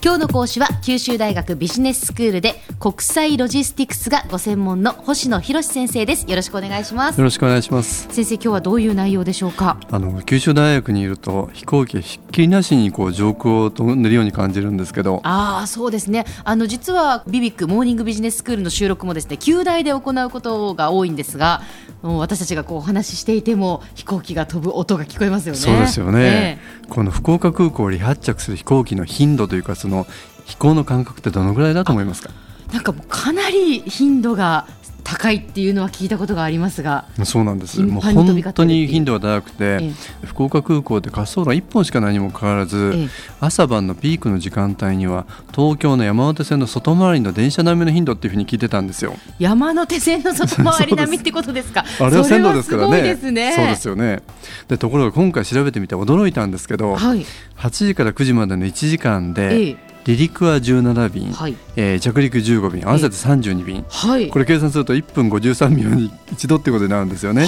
今日の講師は九州大学ビジネススクールで国際ロジスティクスがご専門の星野博先生です。よろしくお願いします。よろしくお願いします。先生今日はどういう内容でしょうか？あの九州大学にいると飛行機ひっきりなしにこう上空を飛んでるように感じるんですけど。ああそうですね。あの実はビビックモーニングビジネススクールの収録もですね旧大で行うことが多いんですがもう私たちがこうお話ししていても飛行機が飛ぶ音が聞こえますよね。そうですよね、えー、この福岡空港を離発着する飛行機の頻度というかその飛行の感覚ってどのぐらいだと思いますか？なんかもうかなり頻度が高いっていうのは聞いたことがありますがそうなんです。もう本当に頻度が高くて、ええ、福岡空港で滑走路1本しかないにもかかわらず、え、朝晩のピークの時間帯には東京の山手線の外回りの電車並みの頻度っていうふうに聞いてたんですよ。山手線の外回り並みってことですか？あれは線路ですからねですね。そうですよね。でところが今回調べてみて驚いたんですけど、はい、8時から9時までの1時間で、離陸は17便、はい、えー、着陸15便合わせて32便、はい、これ計算すると1分53秒に一度ってことになるんですよね。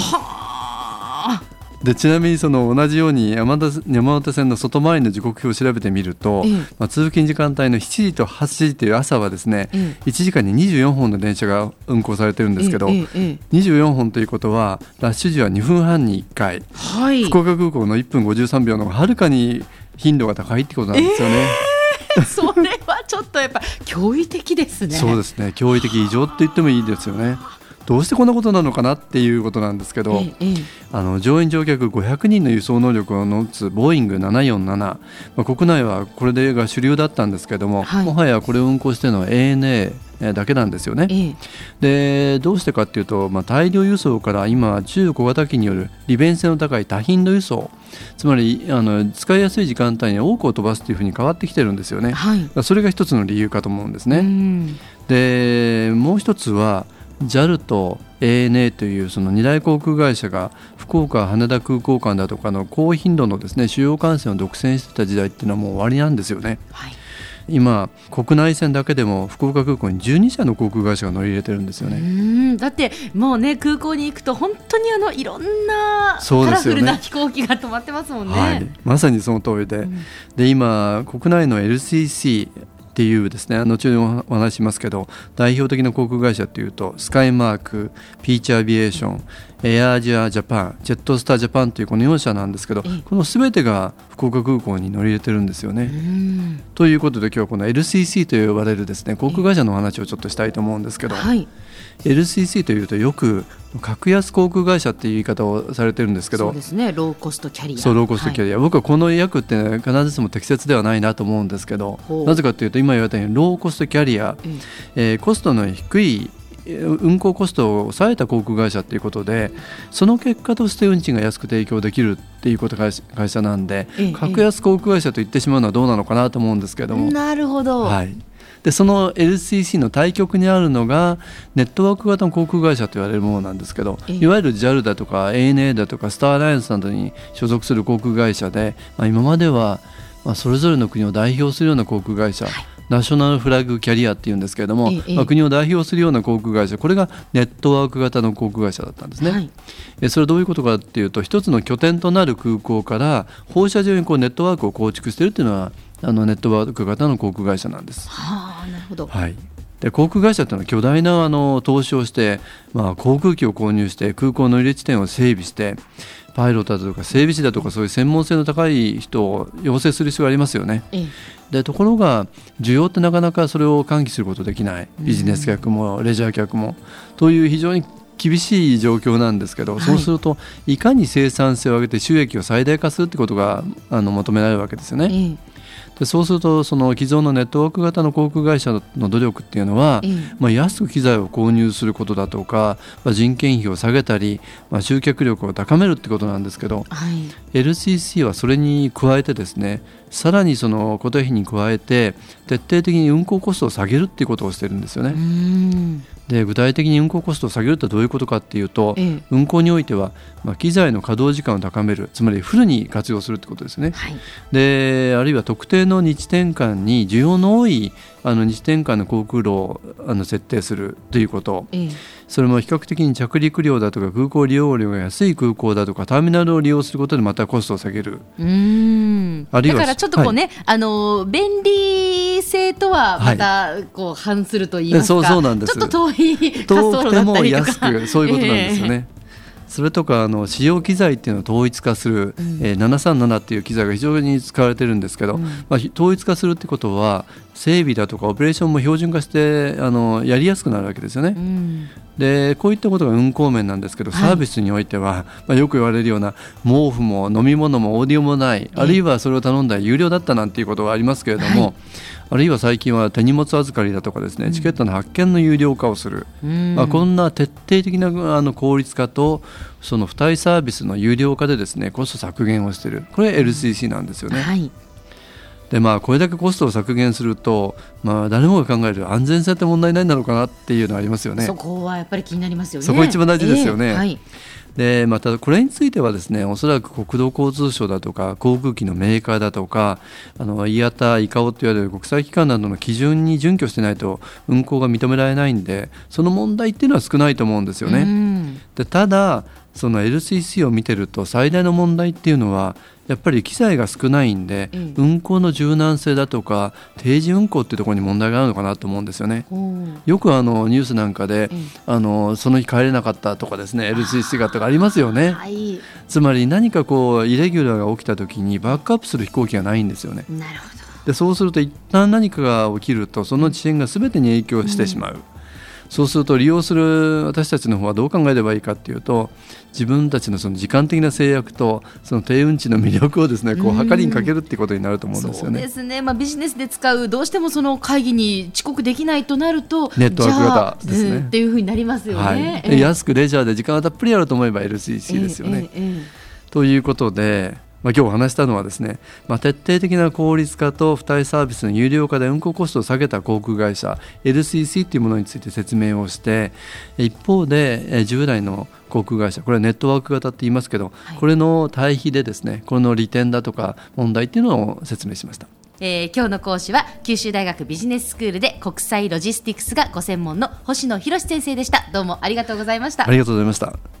でちなみにその同じように山手山手線の外回りの時刻表を調べてみると、ええ、まあ、通勤時間帯の7時と8時という朝はですね、ええ、1時間に24本の電車が運行されてるんですけど、ええ24本ということはラッシュ時は2分半に1回、はい、福岡空港の1分53秒のはるかに頻度が高いってことなんですよね。それはちょっとやっぱ驚異的ですね。そうですね驚異的異常って言ってもいいですよね。どうしてこんなことなのかなっていうことなんですけど、ええ、あの乗員乗客500人の輸送能力を持つボーイング747、まあ、国内はこれでが主流だったんですけども、はい、もはやこれを運行しているのは ANA だけなんですよね。え、でどうしてかっていうと、まあ、大量輸送から今中小型機による利便性の高い多頻度輸送。つまりあの使いやすい時間帯に多くを飛ばすというふうに変わってきてるんですよね。はい、それが一つの理由かと思うんですね。でもう一つは JAL と ANA というその二大航空会社が福岡羽田空港間だとかの高頻度のですね主要幹線を独占してた時代っていうのはもう終わりなんですよね。はい。今国内線だけでも福岡空港に12社の航空会社が乗り入れてるんですよね。だってもうね空港に行くと本当にあのいろんなカラフルな飛行機が止まってますもんね、はい、まさにその通りで、うん、で今国内の LCC っていうですね後にお話しますけど代表的な航空会社っていうとスカイマークピーチアビエーションエアージアジャパンジェットスタージャパンというこの4社なんですけどこの全てが福岡空港に乗り入れてるんですよね。ということで今日はこの LCC と呼ばれるですね航空会社のお話をちょっとしたいと思うんですけど、はい、LCC というとよく格安航空会社っていう言い方をされてるんですけどそうですね。ローコストキャリアそうローコストキャリア、はい、僕はこの訳って、ね、必ずしも適切ではないなと思うんですけどなぜかというと今言われたようにローコストキャリア、うん、えー、コストの低い運航コストを抑えた航空会社ということでその結果として運賃が安く提供できるっていうこと会社なんで、格安航空会社と言ってしまうのはどうなのかなと思うんですけれども。なるほど、はい。でその LCC の対極にあるのがネットワーク型の航空会社と言われるものなんですけどいわゆる JAL だとか ANA だとかスターアライアンスなどに所属する航空会社で、まあ、今まではまあそれぞれの国を代表するような航空会社、はいナショナルフラッグキャリアっていうんですけれども、まあ、国を代表するような航空会社これがネットワーク型の航空会社だったんですね。はい、えそれはどういうことかっていうと一つの拠点となる空港から放射状にこうネットワークを構築しているっていうのはあのネットワーク型の航空会社なんです。はあ、なるほど。はい。で航空会社というのは巨大なあの投資をして、まあ、航空機を購入して空港の入れ地点を整備してパイロットだとか整備士だとかそういう専門性の高い人を養成する必要がありますよね。でところが需要ってなかなかそれを喚起することできない。ビジネス客もレジャー客も。という非常に厳しい状況なんですけど、そうするといかに生産性を上げて収益を最大化するってことがあの求められるわけですよね。でそうするとその既存のネットワーク型の航空会社の努力っていうのは、まあ、安く機材を購入することだとか、まあ、人件費を下げたり、まあ、集客力を高めるってことなんですけど、はい、LCC はそれに加えてですねさらにその固定費に加えて徹底的に運行コストを下げるっていうことをしてるんですよね。で具体的に運行コストを下げるってどういうことかっていうと、ええ、運行においては、まあ、機材の稼働時間を高めるつまりフルに活用するってことですね。はい、であるいは特定の日転換に需要の多いあの日転換の航空路をあの設定するということ、ええ、それも比較的に着陸料だとか空港利用料が安い空港だとかターミナルを利用することでまたコストを下げる。うん。あるいはだからちょっとこうね、はい、あの便利性とはまたこう反すると言いますか、そうそうなんです。ちょっと遠い滑走遠くても路だったりと安かくそういうことなんですよね。それとかあの使用機材っていうのを統一化する、うん。えー737っていう機材が非常に使われてるんですけど、うん。まあ、ひ統一化するってことは整備だとかオペレーションも標準化してあのやりやすくなるわけですよね。うん。でこういったことが運行面なんですけど、はい。サービスにおいては、まあ、よく言われるような毛布も飲み物もオーディオもない、あるいはそれを頼んだら有料だったなんていうことがありますけれども、はい。あるいは最近は手荷物預かりだとかですね、チケットの発券の有料化をする、うん。まあ、こんな徹底的なあの効率化とその付帯サービスの有料化でですねコスト削減をしている。これ LCC なんですよね。はいでまあこれだけコストを削減すると、まあ、誰もが考える安全性って問題ないんだろうかなっていうのはありますよねそ。こはやっぱり気になりますよね。そこ一番大事ですよねええはいでまたこれについてはですねおそらく国土交通省だとか航空機のメーカーだとかあの IATA、ICAO といわれる国際機関などの基準に準拠してないと運航が認められないんでその問題っていうのは少ないと思うんですよね。うんでただその LCC を見てると最大の問題っていうのはやっぱり機材が少ないんで、うん運航の柔軟性だとか定時運航っていうところに問題があるのかなと思うんですよね。よくあのニュースなんかで、うんあのその日帰れなかったとかですね LCC がとかありますよね。はいつまり何かこうイレギュラーが起きた時にバックアップする飛行機がないんですよね。でそうすると一旦何かが起きるとその遅延が全てに影響してしまう、そうすると利用する私たちの方はどう考えればいいかっていうと自分たちのその時間的な制約とその低運賃の魅力をですねこううん測りにかけるっていうことになると思うんですよね。ですね、まあ、ビジネスで使うどうしてもその会議に遅刻できないとなるとネットワーク型ですね。うんっていうふうになりますよはい。安くレジャーで時間がたっぷりあると思えば LCC ですよね。ええええ。ということで、まあ、今日お話したのはですね、まあ、徹底的な効率化と付帯サービスの有料化で運航コストを下げた航空会社 LCC というものについて説明をして一方でえー従来の航空会社これはネットワーク型って言いますけど、はいこれの対比でですねこの利点だとか問題っていうのを説明しました。えー今日の講師は九州大学ビジネススクールで国際ロジスティクスがご専門の星野博先生でしたどうもありがとうございましたありがとうございました。